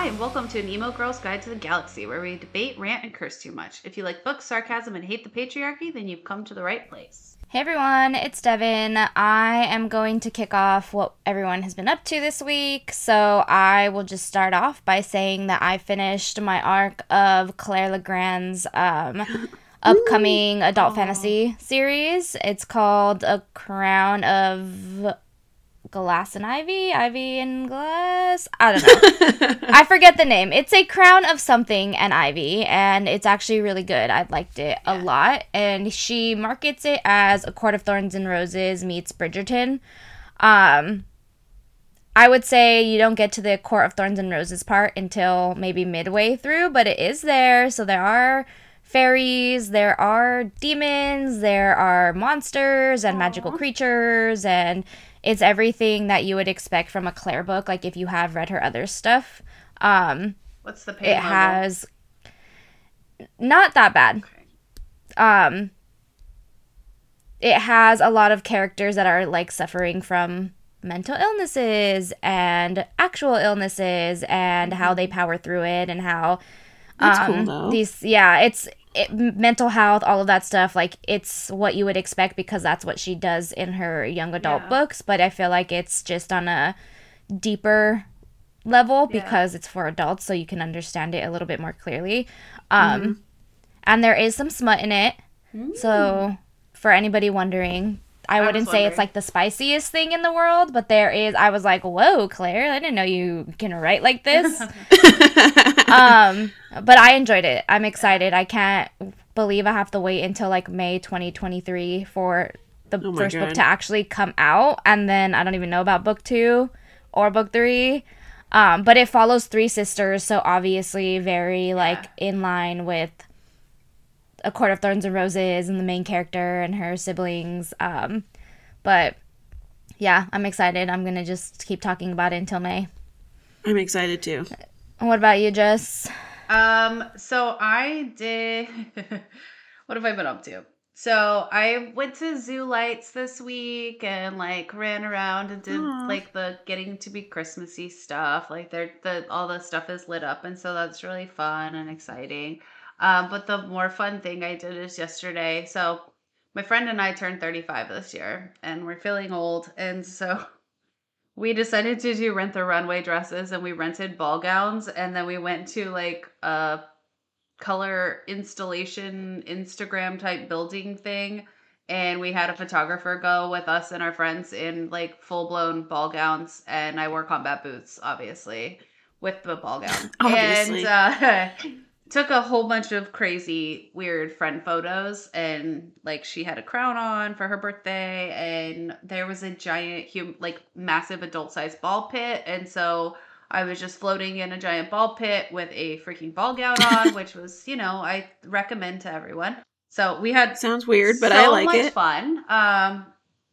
Hi, and welcome to an Emo Girl's Guide to the Galaxy, where we debate, rant, and curse too much. If you like books, sarcasm, and hate the patriarchy, then you've come to the right place. Hey everyone, it's Devin. I am going to kick off what everyone has been up to this week. So I will just start off by saying that I finished my arc of Claire Legrand's um, upcoming adult fantasy series. It's called A Crown of Glass and Ivy, Ivy and Glass. I don't know. I forget the name. It's a crown of something and Ivy, and it's actually really good. I liked it a lot. And she markets it as A Court of Thorns and Roses meets Bridgerton. Um, I would say you don't get to the Court of Thorns and Roses part until maybe midway through, but it is there. So there are fairies, there are demons, there are monsters and magical creatures, and it's everything that you would expect from a Claire book. Like if you have read her other stuff, um, What's the pain it level? has not that bad. Okay. Um, it has a lot of characters that are like suffering from mental illnesses and actual illnesses and how they power through it and how That's um, cool, though. these yeah it's it, mental health all of that stuff like it's what you would expect because that's what she does in her young adult Yeah. books but i feel like it's just on a deeper level Yeah. because it's for adults so you can understand it a little bit more clearly um Mm-hmm. and there is some smut in it so for anybody wondering I was wouldn't say it's like the spiciest thing in the world, but there is. I was like, "Whoa, Claire! I didn't know you can write like this." um, but I enjoyed it. I'm excited. I can't believe I have to wait until like May 2023 for the Oh my first book to actually come out, and then I don't even know about book two or book three. Um, but it follows three sisters, so obviously very like in line with A Court of Thorns and Roses and the main character and her siblings. Um, but yeah, I'm excited. I'm gonna just keep talking about it until May. I'm excited too. And What about you, Jess? Um, so I did. what have I been up to? So I went to Zoo Lights this week and like ran around and did Aw. like the getting to be Christmassy stuff. Like they're the all the stuff is lit up, and so that's really fun and exciting. Um, but the more fun thing I did is yesterday. So my friend and I turned 35 this year, and we're feeling old, and so we decided to do rent the runway dresses and we rented ball gowns and then we went to like a color installation Instagram type building thing and we had a photographer go with us and our friends in like full blown ball gowns and I wore combat boots obviously with the ball gown Obviously. and uh took a whole bunch of crazy weird friend photos and like she had a crown on for her birthday and there was a giant hum- like massive adult sized ball pit and so i was just floating in a giant ball pit with a freaking ball gown on which was you know i recommend to everyone so we had Sounds weird, but so I like much it. fun um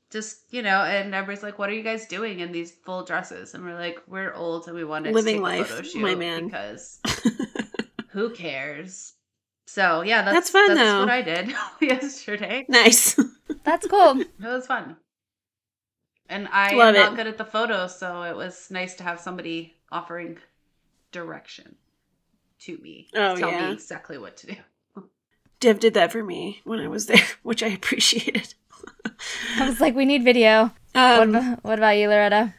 just you know and everybody's like what are you guys doing in these full dresses and we're like we're old and we wanted Living to take life, a photo shoot my man. because who cares? So yeah, that's, That's fun, That's though. what I did yesterday. nice. That's cool. It was fun, and I Love am not it. good at the photos, so it was nice to have somebody offering direction to me. Oh, tell yeah. me exactly what to do. Dev did that for me when I was there, which I appreciated. I was like, we need video. what, Um, about, what about you, Loretta?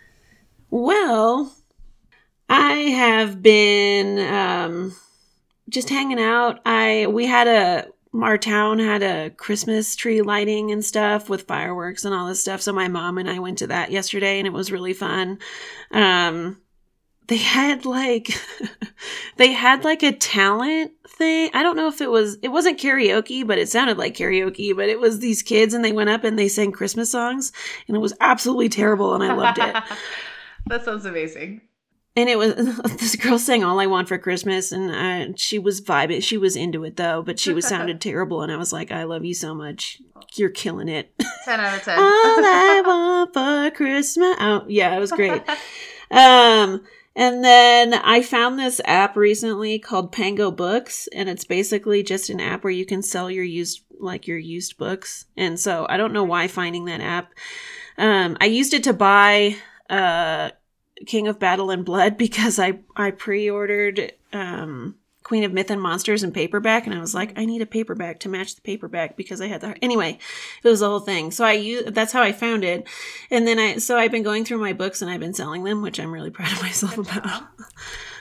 Well, I have been um, just hanging out. I we had a our town had a Christmas tree lighting and stuff with fireworks and all this stuff. So my mom and I went to that yesterday, and it was really fun. Um, they had like they had like a talent thing. I don't know if it was it wasn't karaoke, but it sounded like karaoke. But it was these kids, and they went up and they sang Christmas songs, and it was absolutely terrible, and I loved it. that sounds amazing. And it was this girl sang "All I Want for Christmas," and uh, she was vibing. She was into it though, but she was sounded terrible. And I was like, "I love you so much. You're killing it." Ten out of ten. All I want for Christmas. Oh, yeah, it was great. Um, and then I found this app recently called Pango Books, and it's basically just an app where you can sell your used, like your used books. And so I don't know why finding that app. Um, I used it to buy, uh, King of Battle and Blood because I I pre-ordered um Queen of Myth and Monsters in paperback and I was like I need a paperback to match the paperback because I had the anyway it was the whole thing so I use that's how I found it and then I so I've been going through my books and I've been selling them which I'm really proud of myself about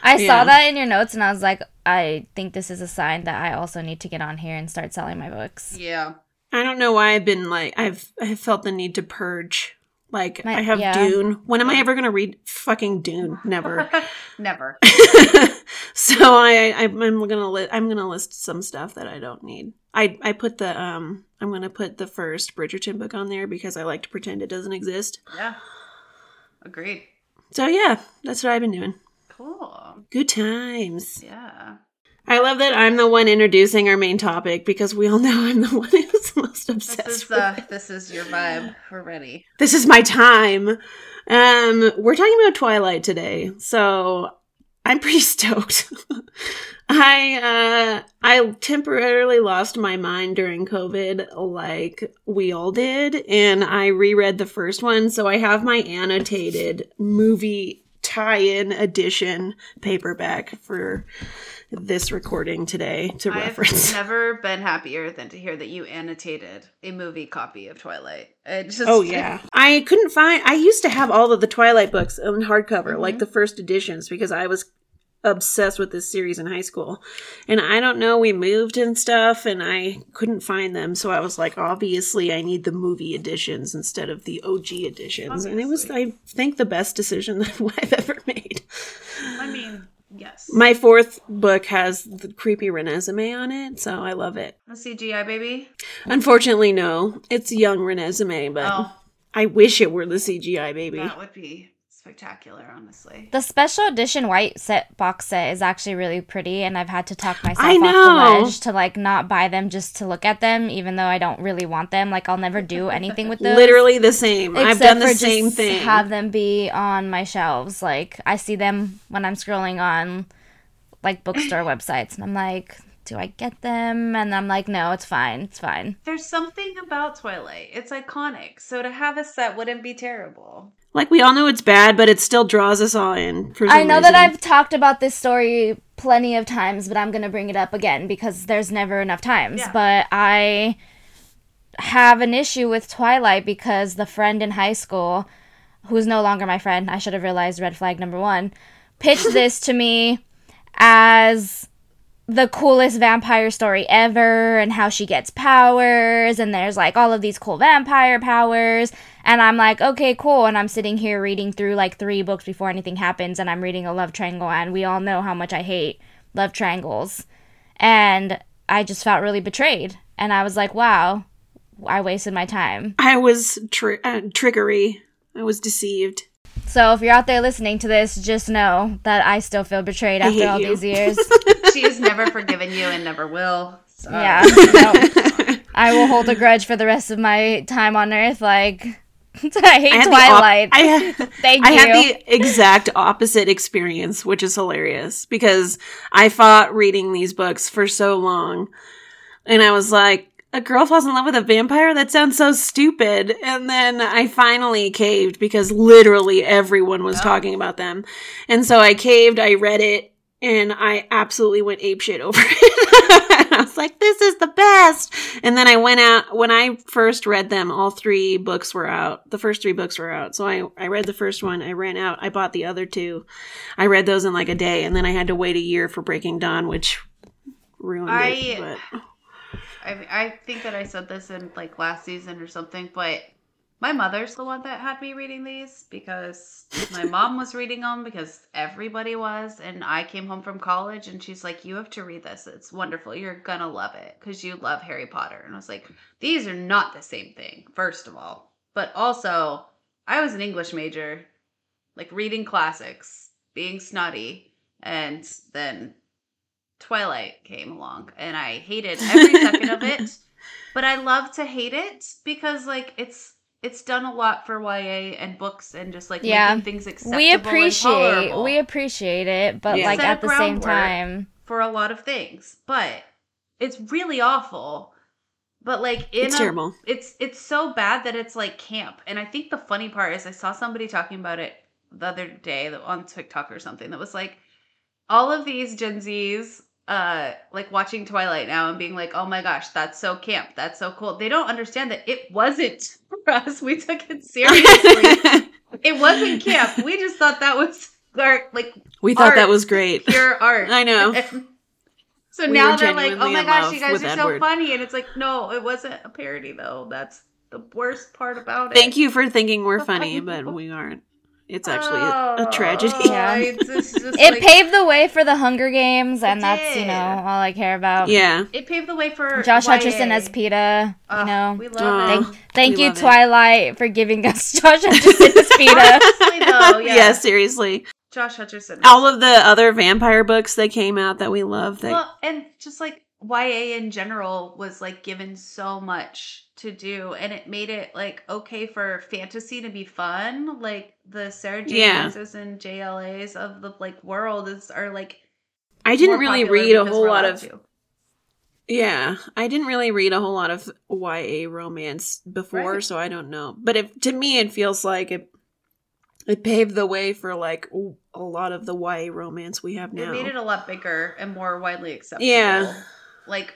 I Yeah. saw that in your notes and I was like, I think this is a sign that I also need to get on here and start selling my books. Yeah. I don't know why I've been like I've I've felt the need to purge like My- I have yeah. Dune when am I ever gonna read fucking Dune never Never. so I, I I'm gonna li- I'm gonna list some stuff that I don't need. I I put the um I'm gonna put the first Bridgerton book on there because I like to pretend it doesn't exist. Yeah. Agreed. So yeah, that's what I've been doing. Cool. Good times. Yeah. I love that I'm the one introducing our main topic because we all know I'm the one who's most This obsessed. is with uh this is your vibe. We're ready. this is my time. Um, we're talking about Twilight today, so I'm pretty stoked. I uh I temporarily lost my mind during COVID like we all did and I reread the first one so I have my annotated movie tie-in edition paperback for this recording today to I've reference. never been happier than to hear that you annotated a movie copy of Twilight. It just Oh yeah. I couldn't find I used to have all of the Twilight books in hardcover, like Mhm. the first editions because I was obsessed with this series in high school. And I don't know, we moved and stuff and I couldn't find them, so I was like obviously I need the movie editions instead of the OG editions. And it was I think the best decision that I've ever made. I mean, yes. My fourth book has the creepy Renesmee on it, so I love it. A CGI baby. Unfortunately, no. It's young Renesmee, but Oh, I wish it were the CGI baby. that would be spectacular, honestly. The special edition white set box set is actually really pretty, and I've had to talk myself I off know. the ledge to like not buy them just to look at them, even though I don't really want them. Like I'll never do anything with those. Literally the same. I've done the same thing. Have them be on my shelves. Like I see them when I'm scrolling on like bookstore websites, and I'm like, do I get them? And I'm like, no, it's fine, it's fine. There's something about Twilight. It's iconic. So to have a set wouldn't be terrible. Like we all know it's bad, but it still draws us all in. For some I know that. I've talked about this story plenty of times, but I'm going to bring it up again because there's never enough times. Yeah. But I have an issue with Twilight because the friend in high school, who's no longer my friend, I should have realized red flag number one, pitched this to me as the coolest vampire story ever and how she gets powers and there's like all of these cool vampire powers and I'm like okay cool and I'm sitting here reading through like three books before anything happens and I'm reading a love triangle and we all know how much I hate love triangles and I just felt really betrayed and I was like wow I wasted my time I was tri- uh, trickery. I was deceived. so if you're out there listening to this just know that I still feel betrayed I after all you. these years She has never forgiven you and never will. So. yeah no. I will hold a grudge for the rest of my time on Earth. Like, I hate I the op- Twilight. I had, Thank I you. had the exact opposite experience, which is hilarious because I fought reading these books for so long. And I was like, a girl falls in love with a vampire? That sounds so stupid. And then I finally caved because literally everyone was Oh. talking about them. And so I caved, I read it, and I absolutely went apeshit over it. I was like, this is the best. And then I went out, when I first read them, all three books were out. The first three books were out. So I, I read the first one, I ran out, I bought the other two. I read those in like a day, and then I had to wait a year for Breaking Dawn, which ruined I- it. But I, I think that I said this in like last season or something, but my mother's the one that had me reading these because my mom was reading them because everybody was, and I came home from college and she's like, "You have to read this. It's wonderful. You're gonna love it because you love Harry Potter." And I was like, "These are not the same thing, first of all, but also I was an English major, like reading classics, being snotty, and then Twilight came along and I hated every second of it. But I love to hate it because like it's it's done a lot for YA and books and just like Yeah. making things acceptable we and appreciate tolerable we appreciate it, but Yeah. like at the same time, for a lot of things. But it's really awful. But like in it's a, terrible. it's it's so bad that it's like camp. And I think the funny part is I saw somebody talking about it the other day on TikTok or something that was like all of these Gen Zs uh like watching Twilight now and being like, "Oh my gosh, that's so camp. That's so cool." They don't understand that it wasn't for us. We took it seriously. it wasn't camp. We just thought that was art, like we thought that was great. pure art. I know. so We now they're like, "Oh my gosh, you guys are Edward. so funny," and it's like, no, it wasn't a parody though. That's the worst part about it. Thank you for thinking we're funny, but we aren't. It's actually a, a oh, tragedy. Oh, Yeah. just- just It like- paved the way for the Hunger Games, and that's you know all I care about. yeah. It paved the way for Josh YA. Hutcherson as Peeta. You know, we love thank him. thank We you love it. Twilight for giving us Josh Hutcherson as Peeta. Honestly, though, yeah. yeah, seriously. Josh Hutcherson. All of the other vampire books that came out that we love. That well, and just like YA in general was like given so much to do, and it made it like okay for fantasy to be fun. Like the Sarah J. Yeah. And JLA's of the like world is are like. I didn't really read a whole lot of to. Yeah, I didn't really read a whole lot of YA romance before, Right. so I don't know. But if to me, it feels like it it paved the way for like a lot of the YA romance we have It now. made it a lot bigger and more widely acceptable. Yeah. Like,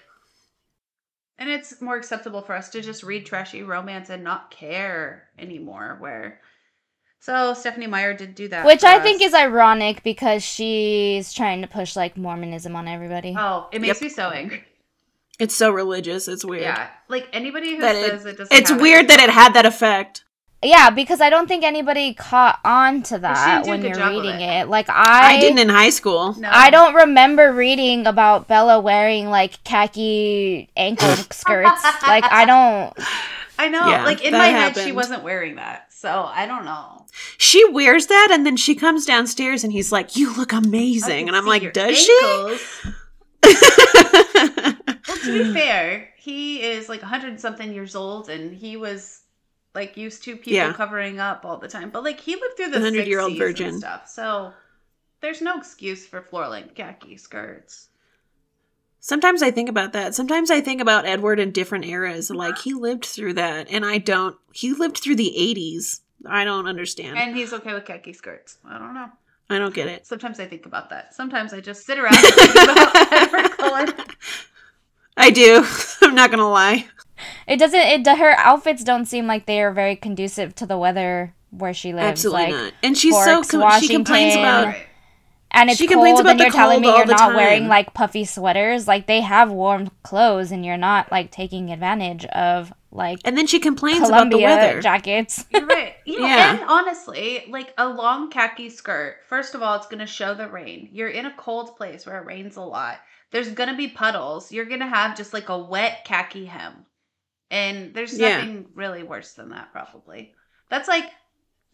and it's more acceptable for us to just read trashy romance and not care anymore. Where, so Stephenie Meyer did do that, Which for I us. think is ironic because she's trying to push like Mormonism on everybody. Oh, it makes Yep. me so angry. it's so religious. It's weird. Yeah, like anybody who That it- says it, doesn't. It's have weird that it had that effect. Yeah, because I don't think anybody caught on to that didn't do a when you're reading it. it. Like I, I, didn't in high school. No. I don't remember reading about Bella wearing like khaki ankle skirts. Like I don't. I know. Yeah, like in that my head, she wasn't wearing that, so I don't know. She wears that, and then she comes downstairs, and he's like, "You look amazing," and I'm like, your "Does ankles. she?" Well, to be fair, he is like 100 something years old and he was like used to people Yeah. covering up all the time. But like he lived through the The 100-year-old virgin. stuff. So there's no excuse for floor length khaki skirts. Sometimes I think about that. Sometimes I think about Edward in different eras. Like he lived through that, and I don't. He lived through the '80s. I don't understand. And he's okay with khaki skirts. I don't know. I don't get it. Sometimes I think about that. Sometimes I just sit around and think about Edward Cullen. I do. I'm not gonna lie. It doesn't. It her outfits don't seem like they are very conducive to the weather where she lives. Absolutely like, not. And she's so Forks, com- she complains about. Right. and it's She complains cold, about and the you're telling me all you're the not wearing like puffy sweaters. Like they have warm clothes, and you're not like taking advantage of like And then she complains about the weather. jackets. You're right. You know, Yeah. and honestly, like a long khaki skirt, first of all, it's going to show the rain. You're in a cold place where it rains a lot. There's going to be puddles. You're going to have just like a wet khaki hem. And there's Yeah. nothing really worse than that, probably. That's like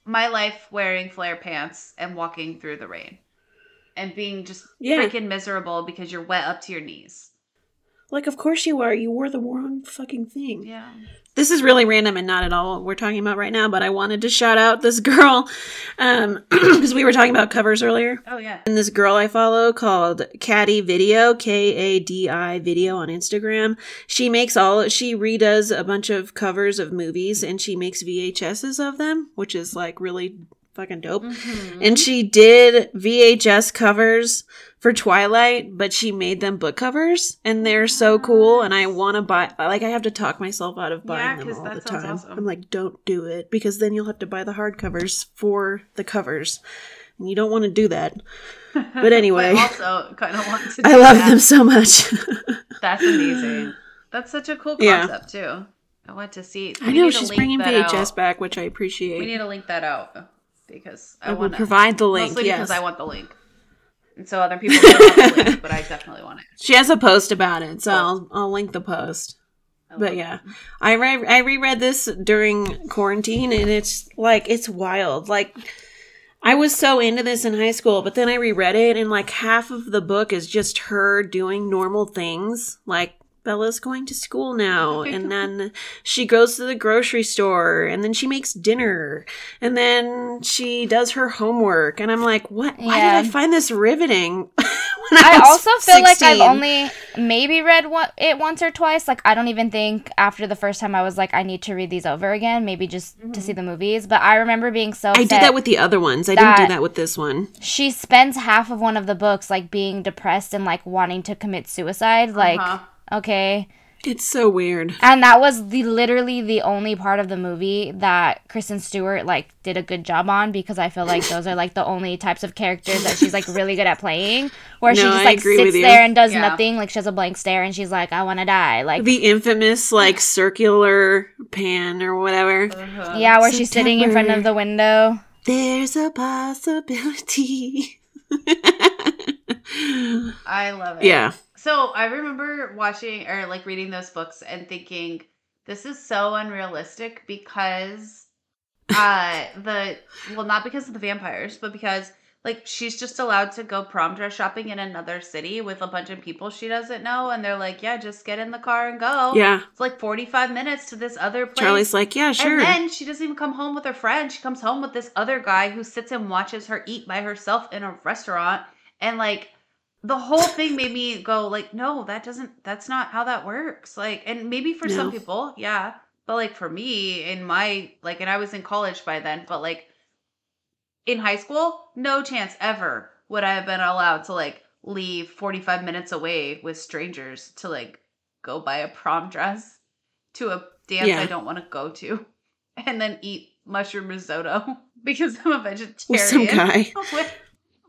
my life wearing flare pants and walking through the rain and being just Yeah. freaking miserable because you're wet up to your knees. Like, of course you are. You wore the wrong fucking thing. Yeah. This is really random and not at all what we're talking about right now, but I wanted to shout out this girl um because we were talking about covers earlier. Oh, yeah. And this girl I follow called Kadi Video, K A D I Video on Instagram. She makes all she redoes a bunch of covers of movies and she makes VHSs of them, which is like really fucking dope. Mhm. And she did VHS covers for Twilight, but she made them book covers and they're so cool and I want to buy like I have to talk myself out of Yeah, buying them 'cause all that the time. awesome. I'm like don't do it because then you'll have to buy the hardcovers for the covers. And you don't want to do that. But anyway. I also kind of want to. I love that. them so much. That's amazing. That's such a cool Yeah. concept too. I want to see. I know she's bringing VHS out. back, which I appreciate. We need to link that out because I, I want to provide the link. Mostly Yes, because I want the link, and so other people don't want the link, but I definitely want it. she has a post about it, so Cool. I'll I'll link the post. But it. yeah, I re- I reread this during quarantine, and it's like it's wild. Like I was so into this in high school, but then I reread it, and like half of the book is just her doing normal things, like Bella's going to school now. and then she goes to the grocery store and then she makes dinner and then she does her homework. And I'm like, what? Why Yeah. did I find this riveting? I was also feel like I've only maybe read one, it once or twice. Like I don't even think after the first time I was like I need to read these over again, maybe just to see the movies. But I remember being so I did that with the other ones. I didn't do that- that with this one. she spends half of one of the books like being depressed and like wanting to commit suicide. Like Uh-huh. Okay, It's so weird. and that was the literally the only part of the movie that Kristen Stewart like did a good job on because I feel like those are like the only types of characters that she's like really good at playing where she just like sits there and does Yeah. nothing like she has a blank stare and she's like I want to die like The infamous like circular pan or whatever. Uh-huh. yeah where she's sitting in front of the window There's a possibility. I love it. yeah. So I remember watching or like reading those books and thinking this is so unrealistic because uh the well not because of the vampires but because like she's just allowed to go prom dress shopping in another city with a bunch of people she doesn't know and they're like yeah just get in the car and go Yeah. it's like 45 minutes to this other place Charlie's like, yeah, sure. and then she doesn't even come home with her friend. She comes home with this other guy who sits and watches her eat by herself in a restaurant. And like the whole thing made me go like, no, that doesn't that's not how that works. Like and maybe for some people, yeah. But like for me, in my like and I was in college by then, but like in high school, no chance ever would I have been allowed to like leave 45 minutes away with strangers to like go buy a prom dress to a dance Yeah. I don't want to go to and then eat mushroom risotto because I'm a vegetarian. With some guy. with,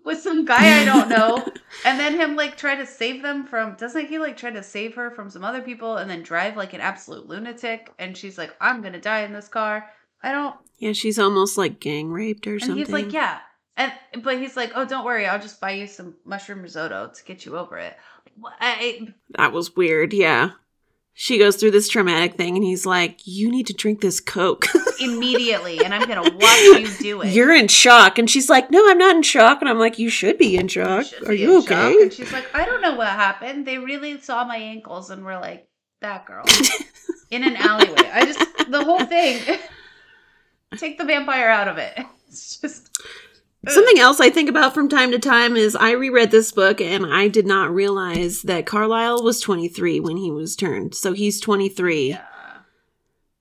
with some guy I don't know. and then him like try to save them from doesn't he like try to save her from some other people and then drive like an absolute lunatic and she's like, I'm gonna die in this car. I don't Yeah, she's almost like gang raped or and something. he's like, Yeah. And but he's like, Oh, don't worry, I'll just buy you some mushroom risotto to get you over it. I, That was weird. Yeah. She goes through this traumatic thing and he's like, you need to drink this Coke. immediately, and I'm gonna watch you do it. You're in shock. And she's like, no, I'm not in shock. And I'm like, you should be in shock. should Are you in shock. okay? And she's like, I don't know what happened. They really saw my ankles and were like, that girl in an alleyway. I just the whole thing. Take the vampire out of it. It's just Something else I think about from time to time is I reread this book and I did not realize that Carlisle was 23 when he was turned. So he's 23. Yeah.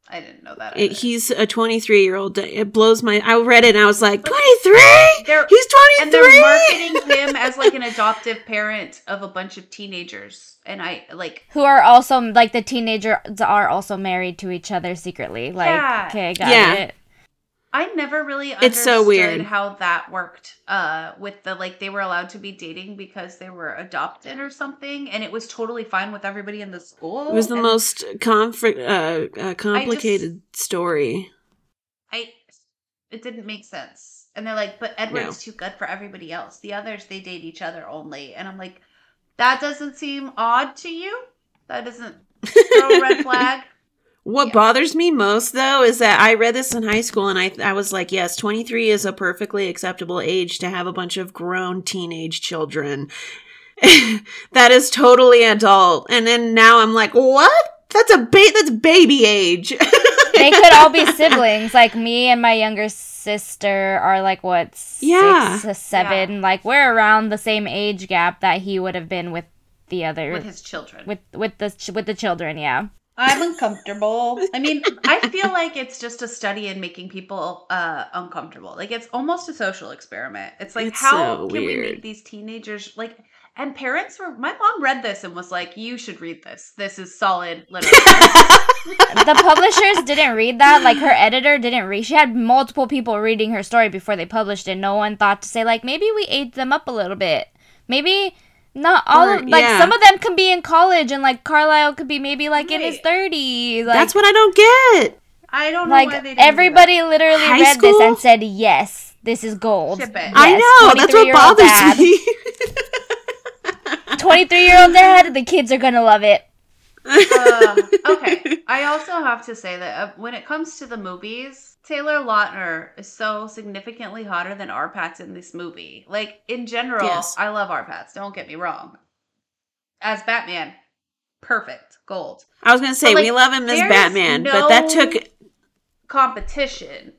I didn't know that. It, he's a 23 year old. It blows my. I read it and I was like, 23? He's 23? and they're marketing him as like an adoptive parent of a bunch of teenagers. And I like who are also like the teenagers are also married to each other secretly like Yeah. okay got Yeah. it I never really understood It's so weird. how that worked uh with the like they were allowed to be dating because they were adopted or something and it was totally fine with everybody in the school. It was the and most conflict, uh, uh, complicated story. I it didn't make sense. And they're like, but Edward's too good for everybody else. The others they date each other only. And I'm like, that doesn't seem odd to you? That doesn't throw a red flag. What Yeah. bothers me most, though, is that I read this in high school and I, I was like, yes, 23 is a perfectly acceptable age to have a bunch of grown teenage children. that is totally adult. And then now I'm like, what? That's a ba- that's baby age. they could all be siblings like me and my younger sister are like what six Yeah. to seven like we're around the same age gap that he would have been with the other With his children. with with the ch- with the children yeah I'm uncomfortable. I mean, I feel like it's just a study in making people uh, uncomfortable. Like it's almost a social experiment. It's like It's how so can we make these teenagers like and parents were my mom read this and was like, You should read this. This is solid literature. the publishers didn't read that like her editor didn't read she had multiple people reading her story before they published it no one thought to say like maybe we aged them up a little bit maybe not all Or- of like yeah. some of them can be in college and like carlisle could be maybe like in his Right. 30s like that's what I don't get. I don't know why they like didn't do everybody literally High read this and said yes this is gold Ship it. I know. That's what bothers dad. me. 23 year old dad the kids are gonna love it uh, okay. I also have to say that uh, when it comes to the movies, Taylor Lautner is so significantly hotter than R-Patz in this movie. Like in general, Yes. I love R-Patz. Don't get me wrong. As Batman, perfect, gold. I was gonna say But, we love him as Batman, but that took Competition.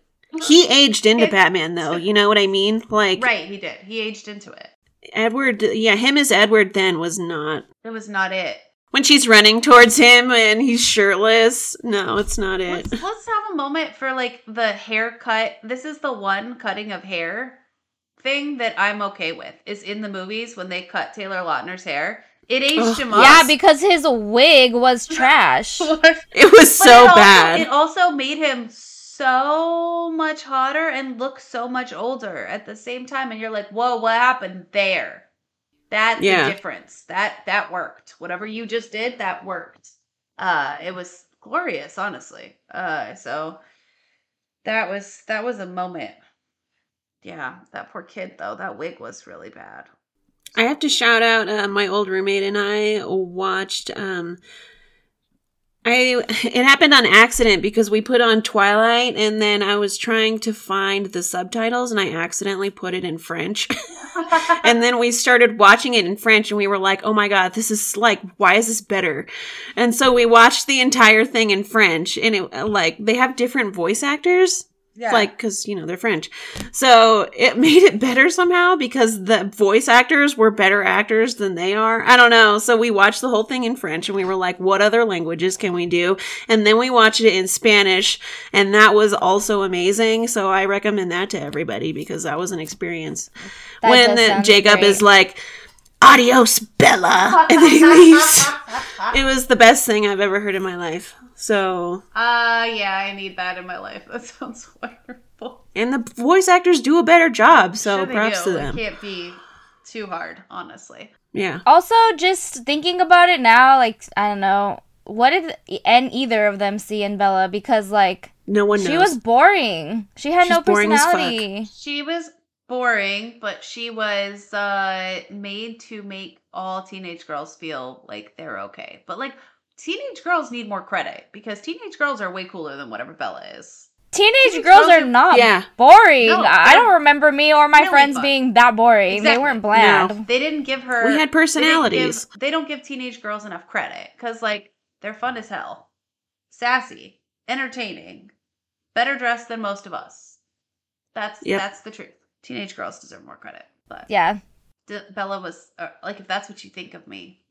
he aged into It's- Batman though. You know what I mean? Like Right, he did. He aged into it. Edward, yeah, him as Edward then was not. It was not it. When she's running towards him and he's shirtless, no, it's not it. Let's, let's have a moment for like the haircut. This is the one cutting of hair thing that I'm okay with. Is in the movies when they cut Taylor Lautner's hair. It aged Ugh, him up. Yeah, because his wig was trash. It was it so also- bad. it also made him so much hotter and look so much older at the same time. And you're like, whoa, what happened there? That's Yeah. the difference. That that worked. Whatever you just did, that worked. Uh it was glorious, honestly. Uh so that was that was a moment. Yeah, that poor kid though. That wig was really bad. I have to shout out uh, my old roommate and I watched um I it happened on accident because we put on Twilight and then I was trying to find the subtitles and I accidentally put it in French. and then we started watching it in French and we were like, "Oh my god, this is like why is this better?" And so we watched the entire thing in French and it like they have different voice actors yeah. like because you know they're french. So it made it better somehow because the voice actors were better actors than they are. I don't know. So we watched the whole thing in french and we were like what other languages can we do? And then we watched it in spanish and that was also amazing. So i recommend that to everybody because that was an experience. That when the, jacob great. is like adios bella and then he leaves it was the best thing i've ever heard in my life so Uh yeah, I need that in my life. That sounds wonderful. and the voice actors do a better job so Sure props do. to them It can't be too hard, honestly. yeah Also, just thinking about it now, like I don't know, what did and either of them see in Bella? Because like no one knows she was boring. She had She's no boring as fuck. personality. She was boring, but she was uh made to make all teenage girls feel like they're okay. But like teenage girls need more credit because teenage girls are way cooler than whatever Bella is. Teenage, Teenage girls, girls are are- not Yeah. boring. No, I don't remember me or my really friends fun. being that boring. They weren't bland. They didn't give her We had they personalities. give- They don't give teenage girls enough credit cuz like they're fun as hell. Sassy, entertaining, better dressed than most of us. That's Yep. that's the truth. Teenage girls deserve more credit. But Yeah. D- Bella was uh, like, if that's what you think of me.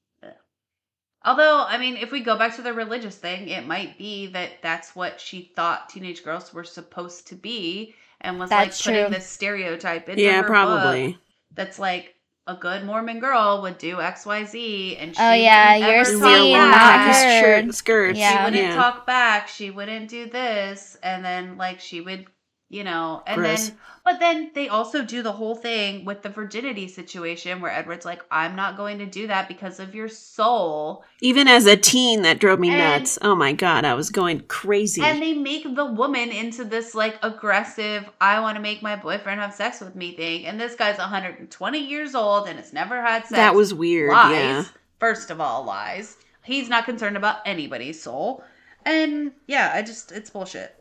Ugh. Although, I mean, if we go back to the religious thing, it might be that that's what she thought teenage girls were supposed to be, and was That's like putting true. this stereotype into yeah her probably book that's like a good Mormon girl would do X, Y, Z, and oh, she Oh, yeah, wouldn't you're ever seeing, wear long not back. khaki heard. shirt, skirts Yeah. She wouldn't yeah. talk back. She wouldn't do this, and then like she would, you know, and Gross. then but then they also do the whole thing with the virginity situation where Edward's like, I'm not going to do that because of your soul. even as a teen that drove me And- nuts oh my god i was going crazy And they make the woman into this like aggressive, I want to make my boyfriend have sex with me thing. And this guy's 120 years old and has never had sex. that was weird lies. yeah First of all, lies. He's not concerned about anybody's soul. And yeah, I just, it's bullshit.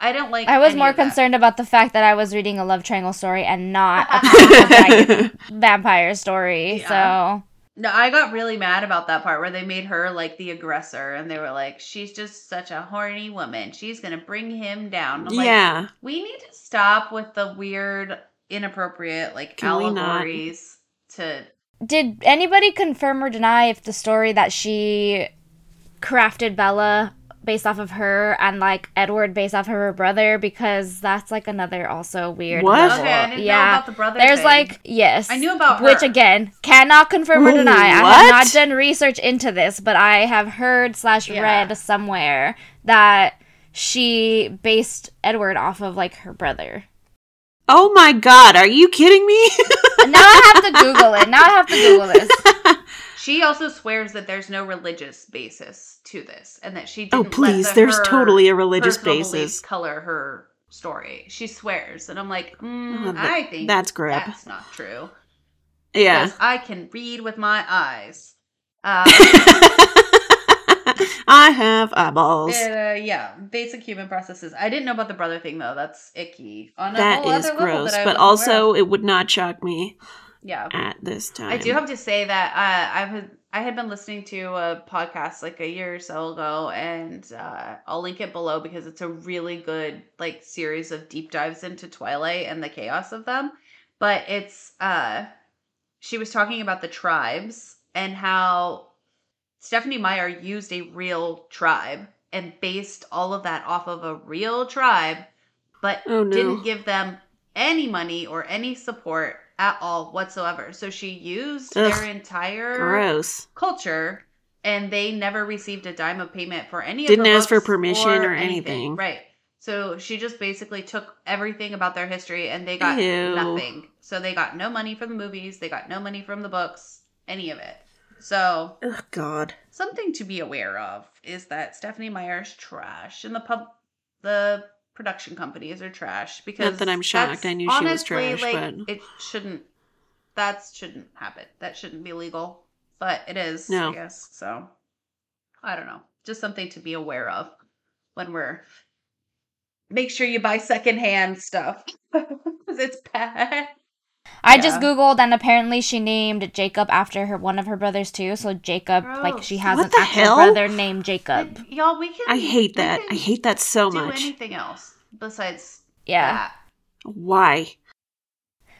I don't like I was any more of that. concerned about the fact that I was reading a love triangle story and not a vampire story. So No, I got really mad about that part where they made her like the aggressor and they were like, she's just such a horny woman. She's going to bring him down. I'm like, yeah we need to stop with the weird, inappropriate like Can we allegories to. Did anybody confirm or deny if the story that she crafted Bella based off of her and like Edward based off of her brother? Because that's like another also weird. What? level. Okay, I didn't know yeah. about the brother. There's thing. like yes, I knew about which again cannot confirm or Ooh, deny. I have not done research into this, but I have heard slash Yeah. read somewhere that she based Edward off of like her brother. oh my god are you kidding me now I have to Google it. Now I have to Google this. She also swears that there's no religious basis to this, and that she didn't oh please the- there's her totally a religious basis color her story. She swears, and I'm like, mm, Oh, I think that's crap. That's not true. yeah Because I can read with my eyes. Uh, i have eyeballs uh, yeah, basic human processes. I didn't know about the brother thing though. That's icky. On a that whole is gross but aware also it would not shock me Yeah. at this time. I do have to say that uh, I've had, I had been listening to a podcast like a year or so ago, and uh, I'll link it below because it's a really good like series of deep dives into Twilight and the chaos of them. But it's uh, she was talking about the tribes and how Stephenie Meyer used a real tribe and based all of that off of a real tribe, but Oh, no. didn't give them any money or any support at all whatsoever. So she used Ugh, their entire Gross. culture and they never received a dime of payment for any Didn't ask for permission or anything. Right. So she just basically took everything about their history and they got Ew. nothing. So they got no money from the movies, they got no money from the books, any of it. So Oh God. something to be aware of is that Stephenie Meyer's trash and the pub the production companies are trash because Not that I'm shocked. I knew she was honestly, trash, like, but- it shouldn't that shouldn't happen. That shouldn't be legal. But it is, No. I guess. So I don't know. Just something to be aware of when we're make sure you buy secondhand stuff. Because it's bad. I just googled and apparently she named Jacob after her one of her brothers too. So Jacob, like she has What an actual hell? brother named Jacob. Like, y'all, we can I hate that. I hate that so do much. anything else besides Yeah. that. Why?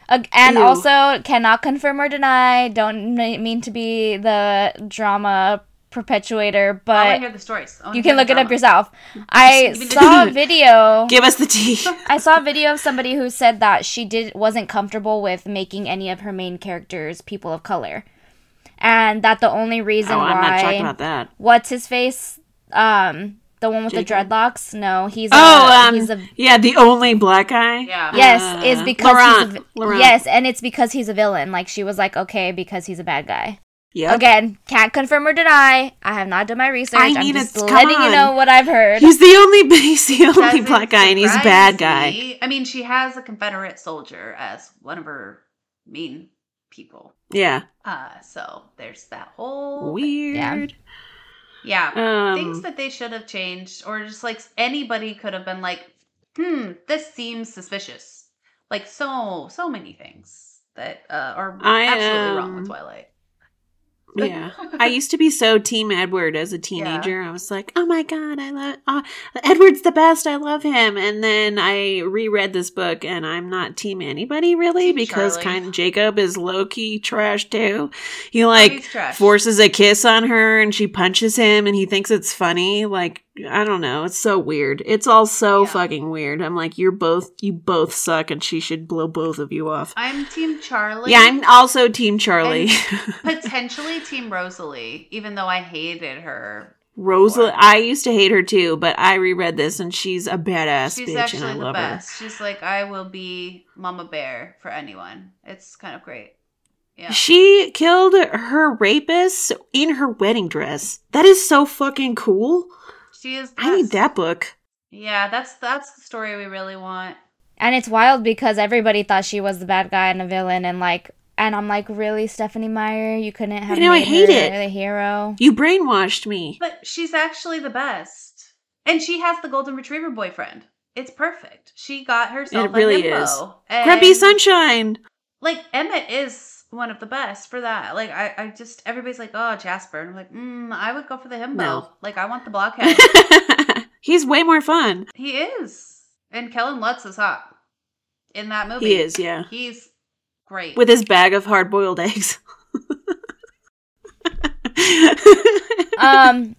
Ag- and Ew. also cannot confirm or deny. Don't n- mean to be the drama perpetuator, I but hear the stories. I you can the look it up yourself. I Give me the- saw a video. Give us the tea. I saw a video of somebody who said that she did wasn't comfortable with making any of her main characters people of color, and that the only reason oh, I'm why not talking about that. what's his face, um, the one with the dreadlocks. No, he's Oh, a, um, he's a yeah, the only black guy. Yeah. yes Uh, is because Laurent. he's a, Laurent. yes, and it's because he's a villain. Like she was like, okay, because he's a bad guy. Yep. Again, can't confirm or deny. I have not done my research. I I'm just it's- come letting you know what I've heard. He's the only he's the only black guy, and he's a bad guy. me. I mean, she has a Confederate soldier as one of her main people. Yeah. Uh, so there's that whole Weird. Yeah. Um, Things that they should have changed, or just like anybody could have been like, hmm, this seems suspicious. Like so, so many things that uh, are I, absolutely wrong um, with Twilight. Yeah. I used to be so Team Edward as a teenager. I was like, "Oh my god, I love uh, Edward's the best. I love him." And then I reread this book, and I'm not Team anybody really Team because Charlie. kind of Jacob is low key trash too. He like forces a kiss on her, and she punches him, and he thinks it's funny. Like I don't know, it's so weird. It's all so Yeah. fucking weird. I'm like, you're both you both suck, and she should blow both of you off. I'm Team Charlie. Yeah, I'm also Team Charlie. potentially Team Rosalie, even though I hated her. Rosalie. I used to hate her too, but I reread this and she's a badass She's bitch, actually and I the love best. She's like, I will be Mama Bear for anyone. It's kind of great. Yeah. She killed her rapist in her wedding dress. That is so fucking cool. She is. the I need that book. Yeah, that's that's the story we really want. And it's wild because everybody thought she was the bad guy and a villain, and like, and I'm like, really, Stephenie Meyer, you couldn't have know, I made hate her it. the hero. You brainwashed me. But she's actually the best. And she has the golden retriever boyfriend. It's perfect. She got herself It really a himbo. is. And, Grubby Sunshine. Like Emmett is one of the best for that. Like I, I just everybody's like, oh Jasper. And I'm like, mm, I would go for the himbo. No. Like I want the blockhead. He's way more fun. he is. And Kellen Lutz is hot in that movie. He is, yeah. He's great. With his bag of hard boiled eggs. Um,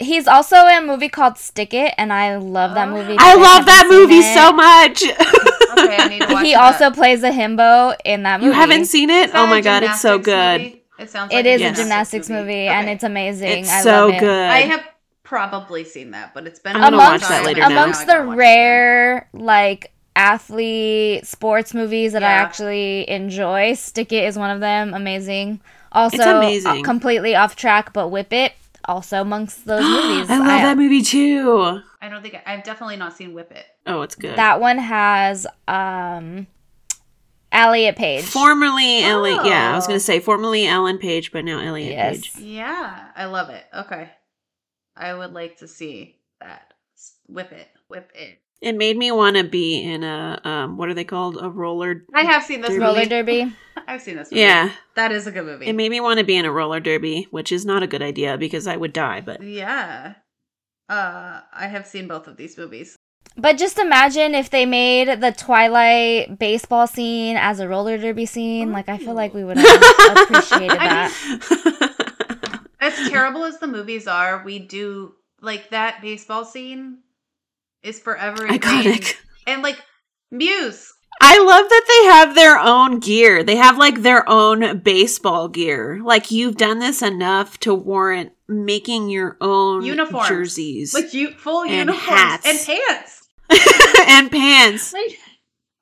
he's also in a movie called Stick It, and I love that movie. I love that movie it. so much. okay, I need to watch He that. also plays a himbo in that movie. you haven't seen it? Oh my god, it's so good. movie? It sounds like It is Yes. a gymnastics movie, and Okay. it's amazing. It's I so love it. good. I have probably seen that, but it's been I'm a gonna long watch that later and now. amongst the rare like athlete sports movies that I actually enjoy, Stick It is one of them. Amazing. Also, It's amazing. uh, completely off track, but Whip It also amongst those movies. I love that movie too. I don't think I, I've definitely not seen Whip It. Oh, it's good. That one has um Elliot Page. Formerly Elliot. yeah, I was Oh. gonna say formerly Ellen Page, but now Elliot Yes. Page. Yeah, I love it. Okay, I would like to see that. Whip It, Whip It. It made me want to be in a um, what are they called? A roller. I have seen this Derby. Roller movie. derby. I've seen this movie. Yeah, That is a good movie. it made me want to be in a roller derby, which is not a good idea because I would die. But yeah. Uh, I have seen both of these movies. But just imagine if they made the Twilight baseball scene as a roller derby scene. Like I feel like we would have appreciated that. As terrible as the movies are, we do like that baseball scene is forever iconic. And like Muse, I love that they have their own gear. They have like their own baseball gear. Like you've done this enough to warrant making your own Uniforms. jerseys like you full And uniforms hats. and pants. and pants. Like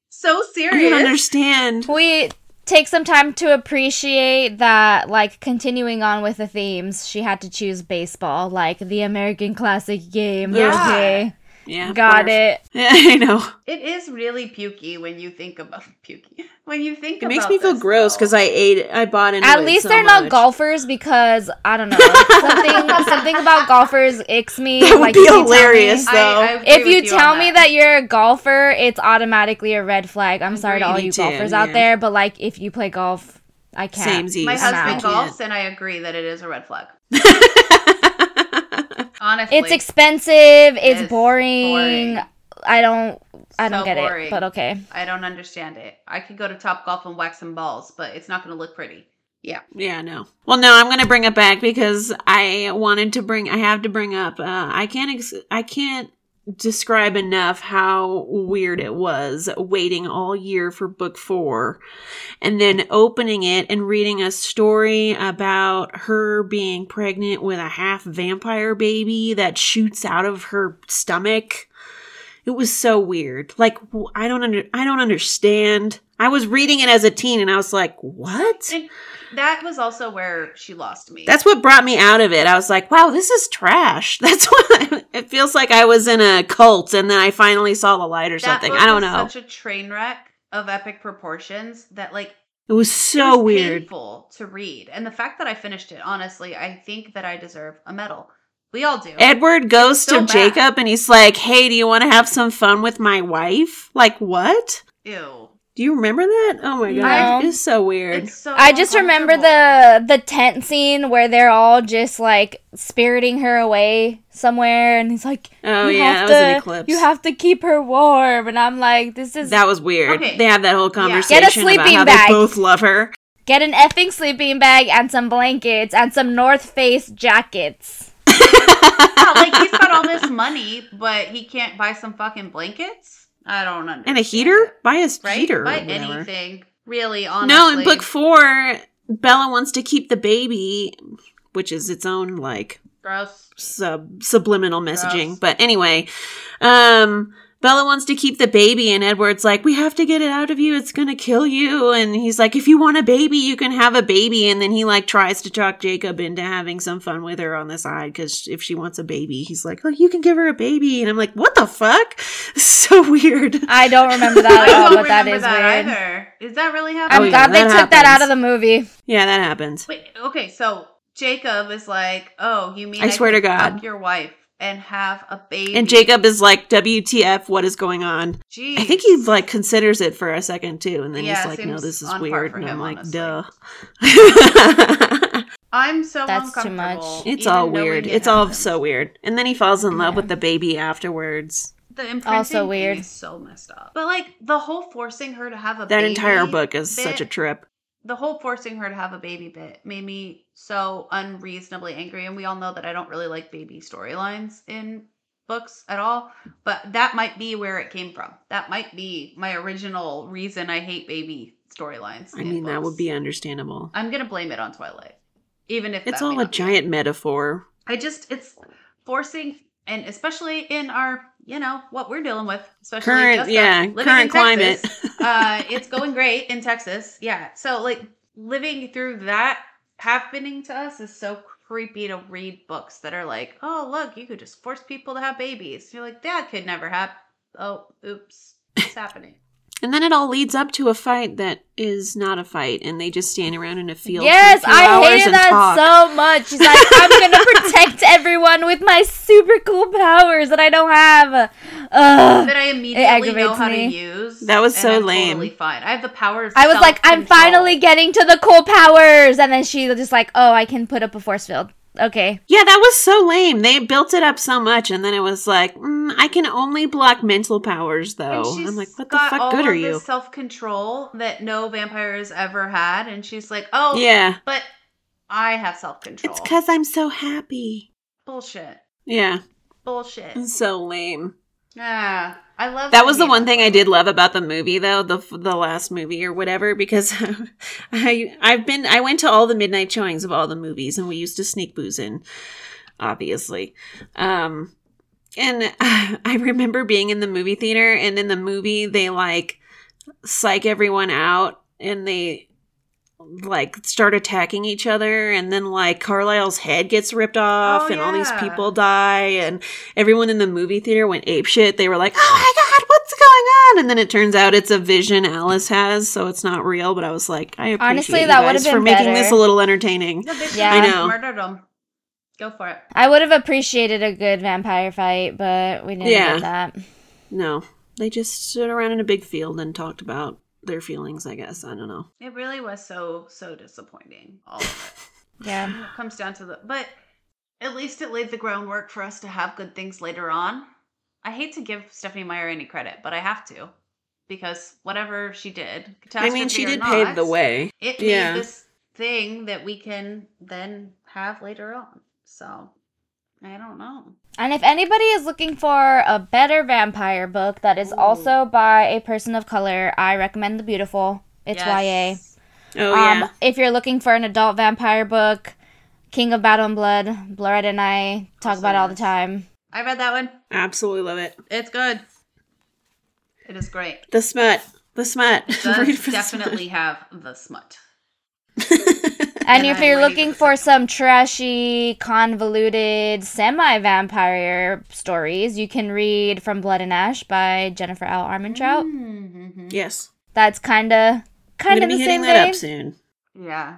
so serious. I don't understand. we take some time to appreciate that like continuing on with the themes she had to choose baseball like the american classic game Yeah. okay Yeah, got barf. it I know. It is really pukey when you think about pukey. When you think It makes me feel gross because I ate. I bought into at least so they're not golfers because i don't know something something about golfers icks me That would like be if me- hilarious, I- though. I agree if with you tell me that you're a golfer, it's automatically a red flag. I'm sorry to all you too, golfers out there, but like if you play golf, I can't. Samesies. my husband golfs, and I agree that it is a red flag. Honestly, It's expensive. It's It's boring. boring. I don't. I don't So get boring. it. But okay. I don't understand it. I could go to Top Golf and wax some balls, but it's not going to look pretty. Yeah. Yeah, no. Well, no, I'm going to bring it back because I wanted to bring. I have to bring up. Uh, I can't. Ex- I can't describe enough how weird it was waiting all year for book four, and then opening it and reading a story about her being pregnant with a half vampire baby that shoots out of her stomach. It was so weird. Like I don't under. I don't understand. I was reading it as a teen, and I was like, "What?" That was also where she lost me. That's what brought me out of it. I was like, wow, this is trash. That's what it feels like I was in a cult and then I finally saw the light or That something. I don't was know. Such a train wreck of epic proportions that like It was it so was weird. painful to read. And the fact that I finished it, honestly, I think that I deserve a medal. We all do. Edward goes so to bad. Jacob and he's like, hey, do you want to have some fun with my wife? Like, what? Ew. Do you remember that? Oh my No. god, it's so weird. It's so I just remember the the tent scene where they're all just like spiriting her away somewhere, and he's like, oh "You yeah, have that was an to- eclipse. You have to keep her warm," and I'm like, "This is that was weird. Okay. They have that whole Yeah. conversation Get a about how bag. they both love her. get an effing sleeping bag and some blankets and some North Face jackets." Yeah, like he's got all this money, but he can't buy some fucking blankets. I don't understand. And a heater? it, Buy a right? heater. Buy anything, really. Honestly, No, in book four, Bella wants to keep the baby, which is its own like Gross. sub subliminal messaging. Gross. But anyway, um Bella wants to keep the baby and Edward's like, "We have to get it out of you. It's going to kill you." And he's like, "If you want a baby, you can have a baby." And then he like tries to talk Jacob into having some fun with her on the side cuz if she wants a baby, he's like, "Oh, you can give her a baby." And I'm like, "What the fuck?" So weird. I don't remember that at all, don't but that remember that weird. either. Is that really happening? I'm? Oh, yeah, glad they that took that out of the movie. Yeah, that happens. Wait, okay, so Jacob is like, "Oh, you mean I swear to God. your wife and have a baby?" And Jacob is like, "WTF? What is going on?" Jeez. I think he like considers it for a second too, and then Yeah, he's like, "No, this is weird." for And I'm like, honestly. "Duh." I'm so That's too much. it's all weird. it It's all so weird. And then he falls in love Yeah. with the baby afterwards. the imprinting Also thing weird. is so messed up. But like the whole forcing her to have a That baby entire book is bit, such a trip. The whole forcing her to have a baby bit made me so unreasonably angry and we all know that I don't really like baby storylines in books at all but that might be where it came from that might be my original reason I hate baby storylines I mean, that would be understandable. I'm gonna blame it on Twilight even if It's all a be. giant metaphor. I just it's forcing and especially in our you know what we're dealing with especially Current, yeah, living current in climate. Uh, it's going great in Texas. Yeah. So like living through that happening to us is so creepy to read books that are like, oh look, you could just force people to have babies. You're like, that could never happen. Oh, oops, it's happening. And then it all leads up to a fight that is not a fight, and they just stand around in a field. Yes, for a few I hours hated and that talk. so much. She's like, I'm gonna protect everyone with my super cool powers that I don't have. Ugh. that I immediately know how me. to use. That was and so I'm lame. Totally fine. I have the powers. I was like, I'm finally getting to the cool powers, and then she was just like, oh, I can put up a force field. Okay, Yeah, that was so lame. They built it up so much, and then it was like, mm, I can only block mental powers, though. she's I'm like, what the fuck all good are you? Self-control that no vampire has ever had, and she's like, "Oh, Yeah, but I have self-control." it's because I'm so happy. bullshit, Yeah, bullshit. it's so lame. Yeah, I love That was the one thing I did love about the movie, though the the last movie or whatever, because I I've been I went to all the midnight showings of all the movies, and we used to sneak booze in, obviously. Um, and I remember being in the movie theater, and in the movie they like psych everyone out, and they like start attacking each other and then like Carlisle's head gets ripped off Oh, and all these people die and everyone in the movie theater went ape shit. They were like, "Oh my god, what's going on?" And then it turns out it's a vision Alice has, so it's not real. But I was like, I appreciate Honestly, you that guys would've for making better. this a little entertaining. No, Yeah. I know. Murdered them. Go for it. I would have appreciated a good vampire fight, but we didn't Yeah. get that. No, they just stood around in a big field and talked about their feelings. I guess I don't know. It really was so so disappointing. All of it. Yeah. When it comes down to the but at least it laid the groundwork for us to have good things later on. I hate to give Stephenie Meyer any credit, but I have to. Because whatever she did, I mean, she did not, pave the way. It Yeah. made this thing that we can then have later on. So I don't know. And if anybody is looking for a better vampire book that is Ooh. also by a person of color, I recommend The Beautiful. It's Yes. Oh YA. yeah, Um, if you're looking for an adult vampire book, King of Battle and Blood, Bloretta and I talk Also about it all the time. I read that one. absolutely love it. It's good. It is great. The smut, the smut. It does for the smut. definitely have the smut. And And if you're looking for some trashy, convoluted, semi vampire stories, you can read From Blood and Ash by Jennifer L. Armentrout. Mhm. yes, That's kind of I'm kind gonna of be the hitting same that thing. up soon. Yeah.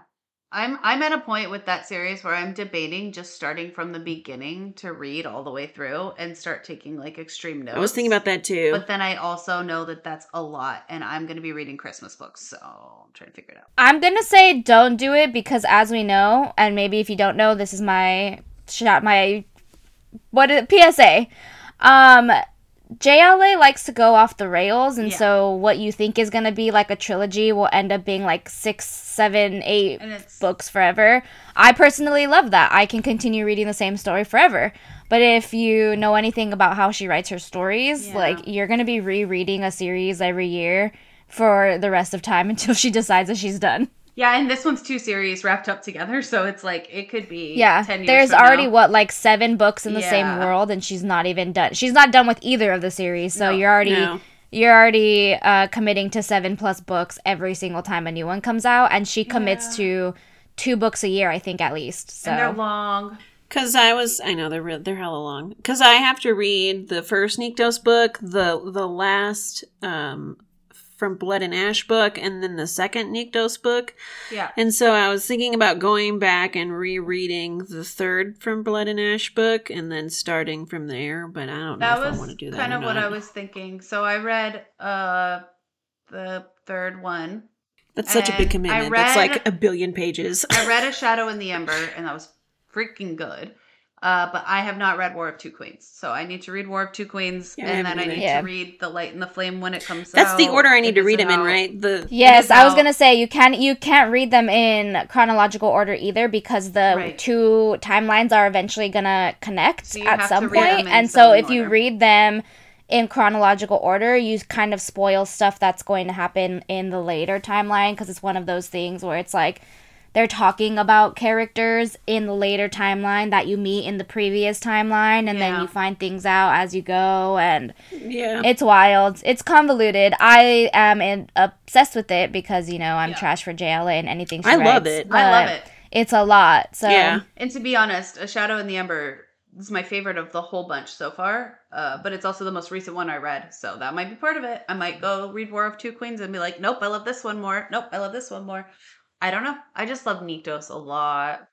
I'm I'm at a point with that series where I'm debating just starting from the beginning to read all the way through and start taking like extreme notes. I was thinking about that too. But then I also know that that's a lot and I'm going to be reading Christmas books, so I'm trying to figure it out. I'm gonna say don't do it because, as we know, and maybe if you don't know, this is my shot, my what is PSA. Um, JLA likes to go off the rails, and Yeah. so what you think is gonna be like a trilogy will end up being like six, seven, eight books forever. I personally love that. I can continue reading the same story forever. But if you know anything about how she writes her stories, Yeah. like you're going to be rereading a series every year for the rest of time until she decides that she's done. Yeah, and this one's two series wrapped up together, so it's like it could be Yeah. 10 years There's from already now. what like 7 books in the same world and she's not even done. She's not done with either of the series. So No. you're already No. you're already uh, committing to 7 plus books every single time a new one comes out and she commits Yeah. to two books a year I think at least. So and they're long. Cause I was, I know they're re- they're hella long. Cause I have to read the first Nyktos book, the the last um from Blood and Ash book, and then the second Nyktos book. Yeah. And so I was thinking about going back and rereading the third from Blood and Ash book, and then starting from there. But I don't know if I want to do that. kind of what. I was thinking. So I read uh the third one. That's such a big commitment. That's like a billion pages. I read A Shadow in the Ember, and that was freaking good. Uh, but I have not read War of Two Queens, so I need to read War of Two Queens, Yeah, and then I need Yeah. to read The Light and the Flame when it comes That's out. the order I need It to read isn't them in, right? The Yes, I was out- gonna say you can you can't read them in chronological order either because the Right. two timelines are eventually gonna connect So at some to read point, them in and so some if you read them in chronological order, you kind of spoil stuff that's going to happen in the later timeline because it's one of those things where it's like they're talking about characters in the later timeline that you meet in the previous timeline, and then you find things out as you go and. yeah. It's wild. It's convoluted. I am in, obsessed with it because you know I'm Yeah. trash for JLA and anything she I love writes, it. I love but it. It's a lot. So Yeah. And to be honest, A Shadow in the Ember is my favorite of the whole bunch so far. Uh, but it's also the most recent one I read, so that might be part of it. I might go read War of Two Queens and be like, nope, I love this one more. Nope, I love this one more. I don't know. I just love Nyktos a lot.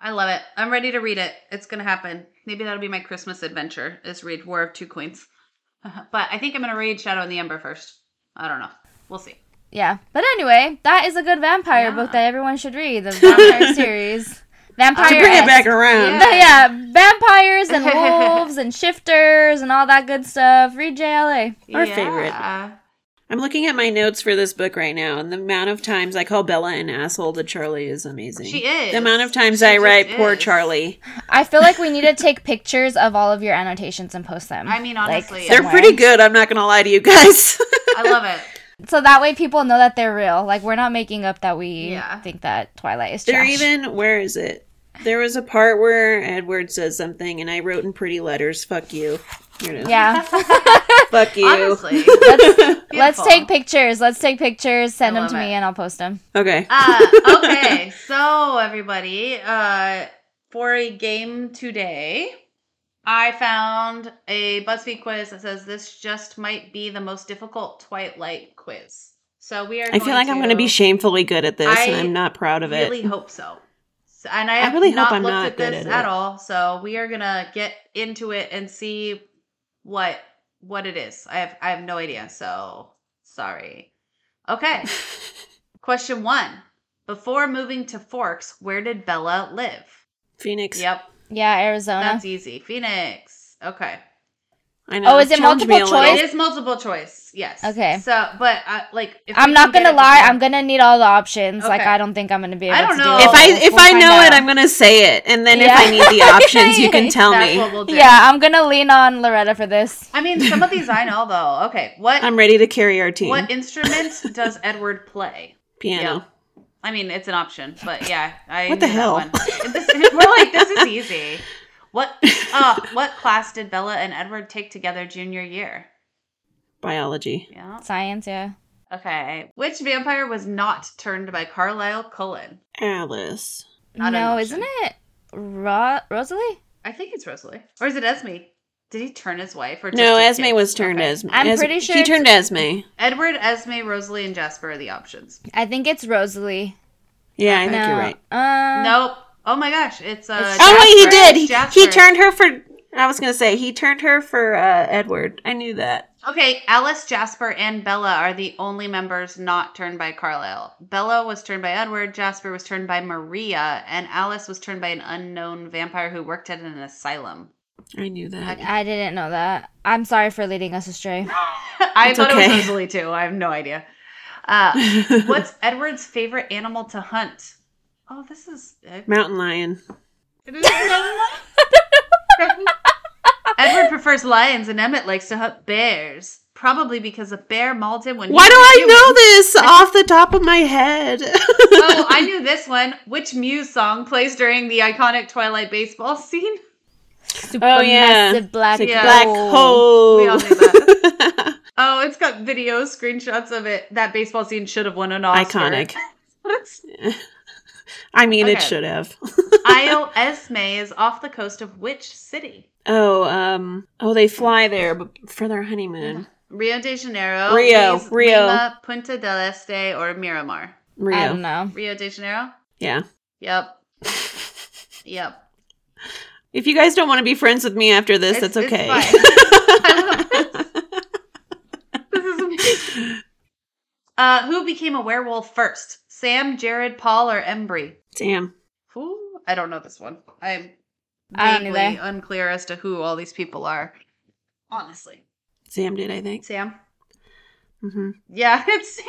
I love it. I'm ready to read it. It's gonna happen. Maybe that'll be my Christmas adventure. Is read War of Two Queens. but I think I'm gonna read Shadow in the Ember first. I don't know. We'll see. Yeah. But anyway, that is a good vampire Yeah. book that everyone should read. The vampire series. Vampire. to bring it back around. Yeah. Yeah, vampires and wolves and shifters and all that good stuff. Read JLA. Our favorite. I'm looking at my notes for this book right now, and the amount of times I call Bella an asshole to Charlie is amazing. She is. The amount of times She I just write poor. Charlie. I feel like we need to take pictures of all of your annotations and post them. I mean, Like, honestly, They're somewhere. pretty good. I'm not gonna lie to you guys. I love it. So that way people know that they're real. Like we're not making up that we Yeah. think that Twilight is They're trash. even. Where is it? There was a part where Edward says something, and I wrote in pretty letters, "Fuck you." Here it is. Yeah. Fuck you. Honestly, let's let's take pictures. Let's take pictures. Send them love to me and I'll post them. Okay. uh, okay, so everybody, uh, for a game today, I found a BuzzFeed quiz that says this just might be the most difficult Twilight quiz. So we are. I feel like I'm going to be shamefully good at this, and I I'm not proud of it. I really hope so. So- And I I have really hope not I'm looked not at good this at at, all. So we are gonna get into it and see what what it is. I have I have no idea. So sorry. Okay. Question one. Before moving to Forks, where did Bella live? Phoenix. Yep, Yeah, Arizona. that's easy. Phoenix. Okay. I know. Oh, is it multiple a little. It is multiple choice. Yes. Okay. So, but uh, like, if I'm not gonna lie. I'm gonna need all the options. Like I don't think I'm gonna be able I don't to know. do it. If I if we'll I find know it, out. I'm gonna say it, and then Yeah. if I need the options, you can tell That's me. what we'll do. Yeah, I'm gonna lean on Loretta for this. I mean, some of these I know though. Okay. What I'm ready to carry our team. What instrument does Edward play? Piano. I mean, it's an option, but yeah, I. What the knew that hell? one. This, we're like, this is easy. What? Uh, what class did Bella and Edward take together junior year? Biology. Yeah. Science, yeah. Okay. Which vampire was not turned by Carlisle Cullen? Alice. Not no, isn't it Ro- Rosalie? I think it's Rosalie, or is it Esme? Did he turn his wife or just No, Esme kid? was turned Okay. Esme. I'm Es- pretty sure he turned Esme. Edward, Esme, Rosalie, and Jasper are the options. I think it's Rosalie. Yeah, I think no. you're right. Uh, Nope. Oh my gosh, it's uh. It's Oh wait, he did. He, Jasper. he turned her for. I was gonna say he turned her for uh, Edward. I knew that. Okay, Alice, Jasper, and Bella are the only members not turned by Carlisle. Bella was turned by Edward, Jasper was turned by Maria, and Alice was turned by an unknown vampire who worked at an asylum. I knew that. I didn't know that. I'm sorry for leading us astray. I It's thought it was Rosalie too. I have no idea. Uh, what's Edward's favorite animal to hunt? Oh, this is. Mountain lion. It is mountain lion. Edward prefers lions, and Emmett likes to hunt bears. Probably because a bear mauled him when. he Why do was a I human. know this off the top of my head? oh, I knew this one. Which Muse song plays during the iconic Twilight baseball scene? Oh, yeah. Supermassive black, Yeah. Black hole. hole. We all knew that. Oh, it's got video screenshots of it. That baseball scene should have won an Oscar. Iconic. I mean, it should have. Isle Esme is off the coast of which city? oh, um, oh, they fly there for their honeymoon. Rio de Janeiro, Rio, Lis- Rio. Lima, Punta del Este, or Miramar? I don't Rio. know. Rio de Janeiro? Yeah. Yep. Yep. If you guys don't want to be friends with me after this, It's- that's it's okay. fine. This. This is amazing. Uh, who became a werewolf first? Sam, Jared, Paul, or Embry? Damn. Ooh, I don't know this one. I'm vaguely unclear as to who all these people are. Honestly, Sam did, I think. Sam. Mm-hmm. Yeah, it's Sam.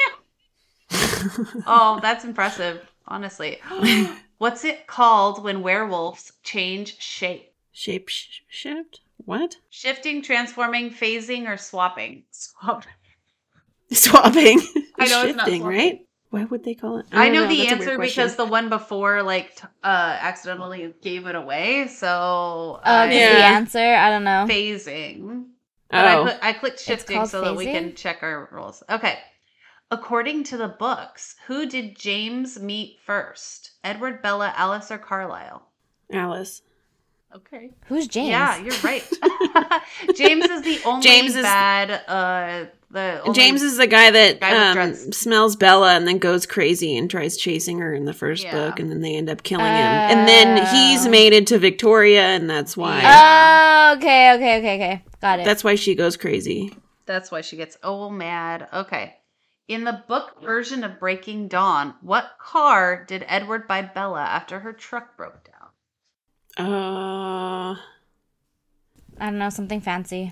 Oh, that's impressive. Honestly, what's it called when werewolves change shape? Shape sh- shift? What? Shifting, transforming, phasing, or swapping? Swap. Swapping. I know it's not Shifting, swapping. right? Why would they call it? I don't know the That's answer because the one before like t- uh accidentally gave it away. So Oh, I- is Yeah. the answer? I don't know. phasing. But I Oh, put I clicked shifting called so that we can check our rules. Okay. According to the books, who did James meet first? Edward, Bella, Alice, or Carlisle? Alice. Okay. Who's James? Yeah, you're right. James is the only James is- bad. Uh, the only, James is the guy that Guy um, smells Bella and then goes crazy and tries chasing her in the first Yeah. book, and then they end up killing him. And then he's Oh. mated to Victoria, and that's why. Oh, okay, okay, okay, okay. Got it. That's why she goes crazy. That's why she gets oh mad. Okay. In the book version of Breaking Dawn, what car did Edward buy Bella after her truck broke down? Uh, I don't know, something fancy.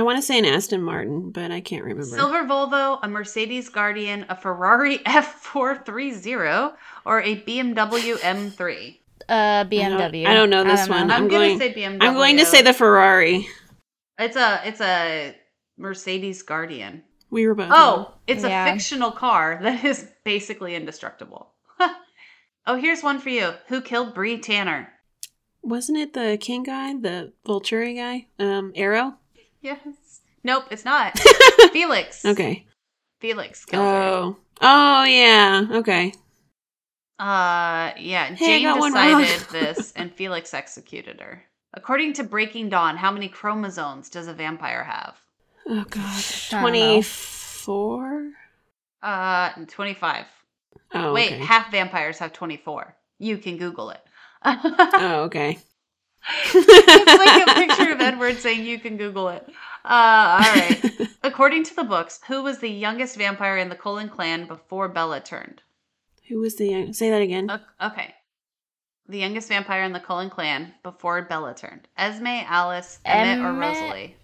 I want to say an Aston Martin, but I can't remember. Silver Volvo, a Mercedes Guardian, a Ferrari F430, or a BMW M3? Uh, BMW. I don't know this one. I'm, I'm gonna say BMW. I'm going to say the Ferrari. It's a it's a Mercedes Guardian. We were both. Oh, it's Yeah. a fictional car that is basically indestructible. oh, here's one for you. Who killed Bree Tanner? wasn't it the King guy, the Volturi guy? Um, Aro. Yes. Nope, it's not. Felix. Okay. Felix killed her. Oh. Oh yeah. Okay. Uh, yeah. Hey, Jane got one wrong. decided this, and Felix executed her. According to Breaking Dawn, how many chromosomes does a vampire have? Oh god. I don't know. Twenty four. Uh, twenty-five. Oh. Wait, Okay. half vampires have twenty-four. You can Google it. oh okay. It's like a picture of Edward saying you can Google it. Uh, all right. According to the books, who was the youngest vampire in the Cullen clan before Bella turned? Who was the young? Say that again. O- Okay. The youngest vampire in the Cullen clan before Bella turned. Esme, Alice, Emmett, or Emmett? Rosalie?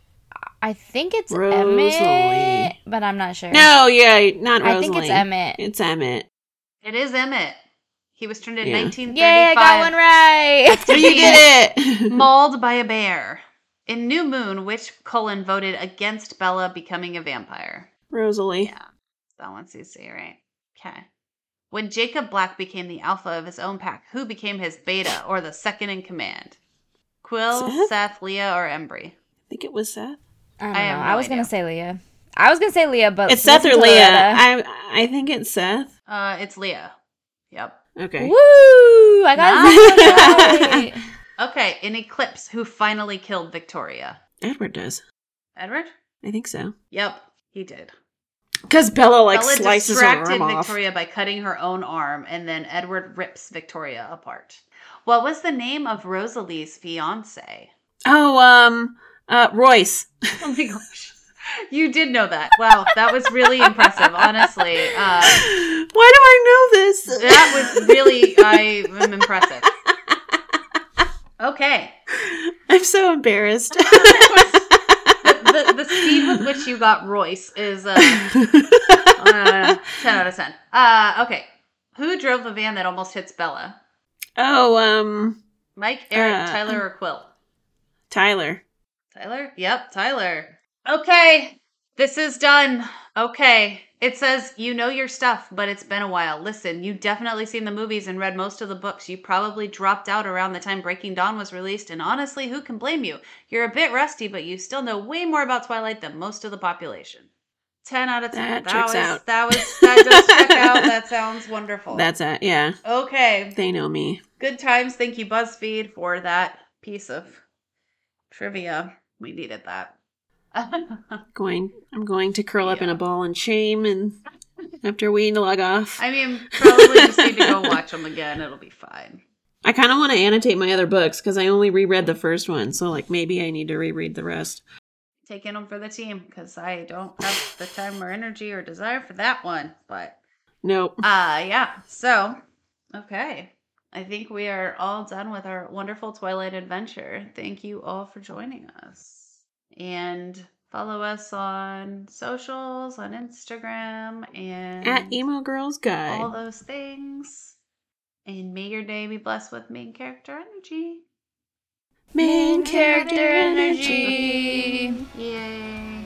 I think it's Rosalie. Emmett, but I'm not sure. no, yeah, not Rosalie. I think it's Emmett. It's Emmett. It is Emmett. He was turned in Yeah. 1935. Yay, I got one right. So you did it. Mauled by a bear. In New Moon, which Cullen voted against Bella becoming a vampire? Rosalie. Yeah, that one's easy, right? Okay. When Jacob Black became the alpha of his own pack, who became his beta or the second in command? Quill, Seth? Seth, Leah, or Embry? I think it was Seth. I, don't I know. no I was idea. gonna say Leah. I was gonna say Leah, but It's Seth or Leah. I I think it's Seth. Uh, it's Leah. Yep. Okay. Woo! I got Nice. it right. Okay, in Eclipse, who finally killed Victoria? Edward does. Edward? I think so. Yep, he did. Because Bella like Bella slices her distracted arm off. Victoria by cutting her own arm, and then Edward rips Victoria apart. What was the name of Rosalie's fiance? Oh, um, uh, Royce. Oh my gosh. You did know that. Wow, that was really impressive, honestly. Uh, Why do I know this? that was really, I am impressive. Okay. I'm so embarrassed. The, the, the speed with which you got Royce is uh, uh, 10 out of 10. Uh, okay. Who drove the van that almost hits Bella? oh, um, Mike, Eric, Uh, Tyler, or Quill? Tyler. Tyler? Yep, Tyler. Okay, this is done. Okay. It says, you know your stuff, but it's been a while. Listen, you definitely seen the movies and read most of the books. You probably dropped out around the time Breaking Dawn was released, and honestly, who can blame you? You're a bit rusty, but you still know way more about Twilight than most of the population. 10 out of 10. That checks was, out. That was, that does check out. That sounds wonderful. That's it. Yeah, okay. they know me. Good times. Thank you, BuzzFeed, for that piece of trivia. We needed that. Going, I'm going to curl up in a ball in shame, and after we log off, I mean, probably just need to go watch them again. It'll be fine. I kind of want to annotate my other books because I only reread the first one, so like maybe I need to reread the rest. Taking them for the team because I don't have the time or energy or desire for that one. But Nope. uh yeah. So okay. I think we are all done with our wonderful Twilight adventure. Thank you all for joining us. And follow us on socials, on Instagram, and At Emo Girls Guide. all those things. And may your day be blessed with main character energy. Main Character energy. Yay.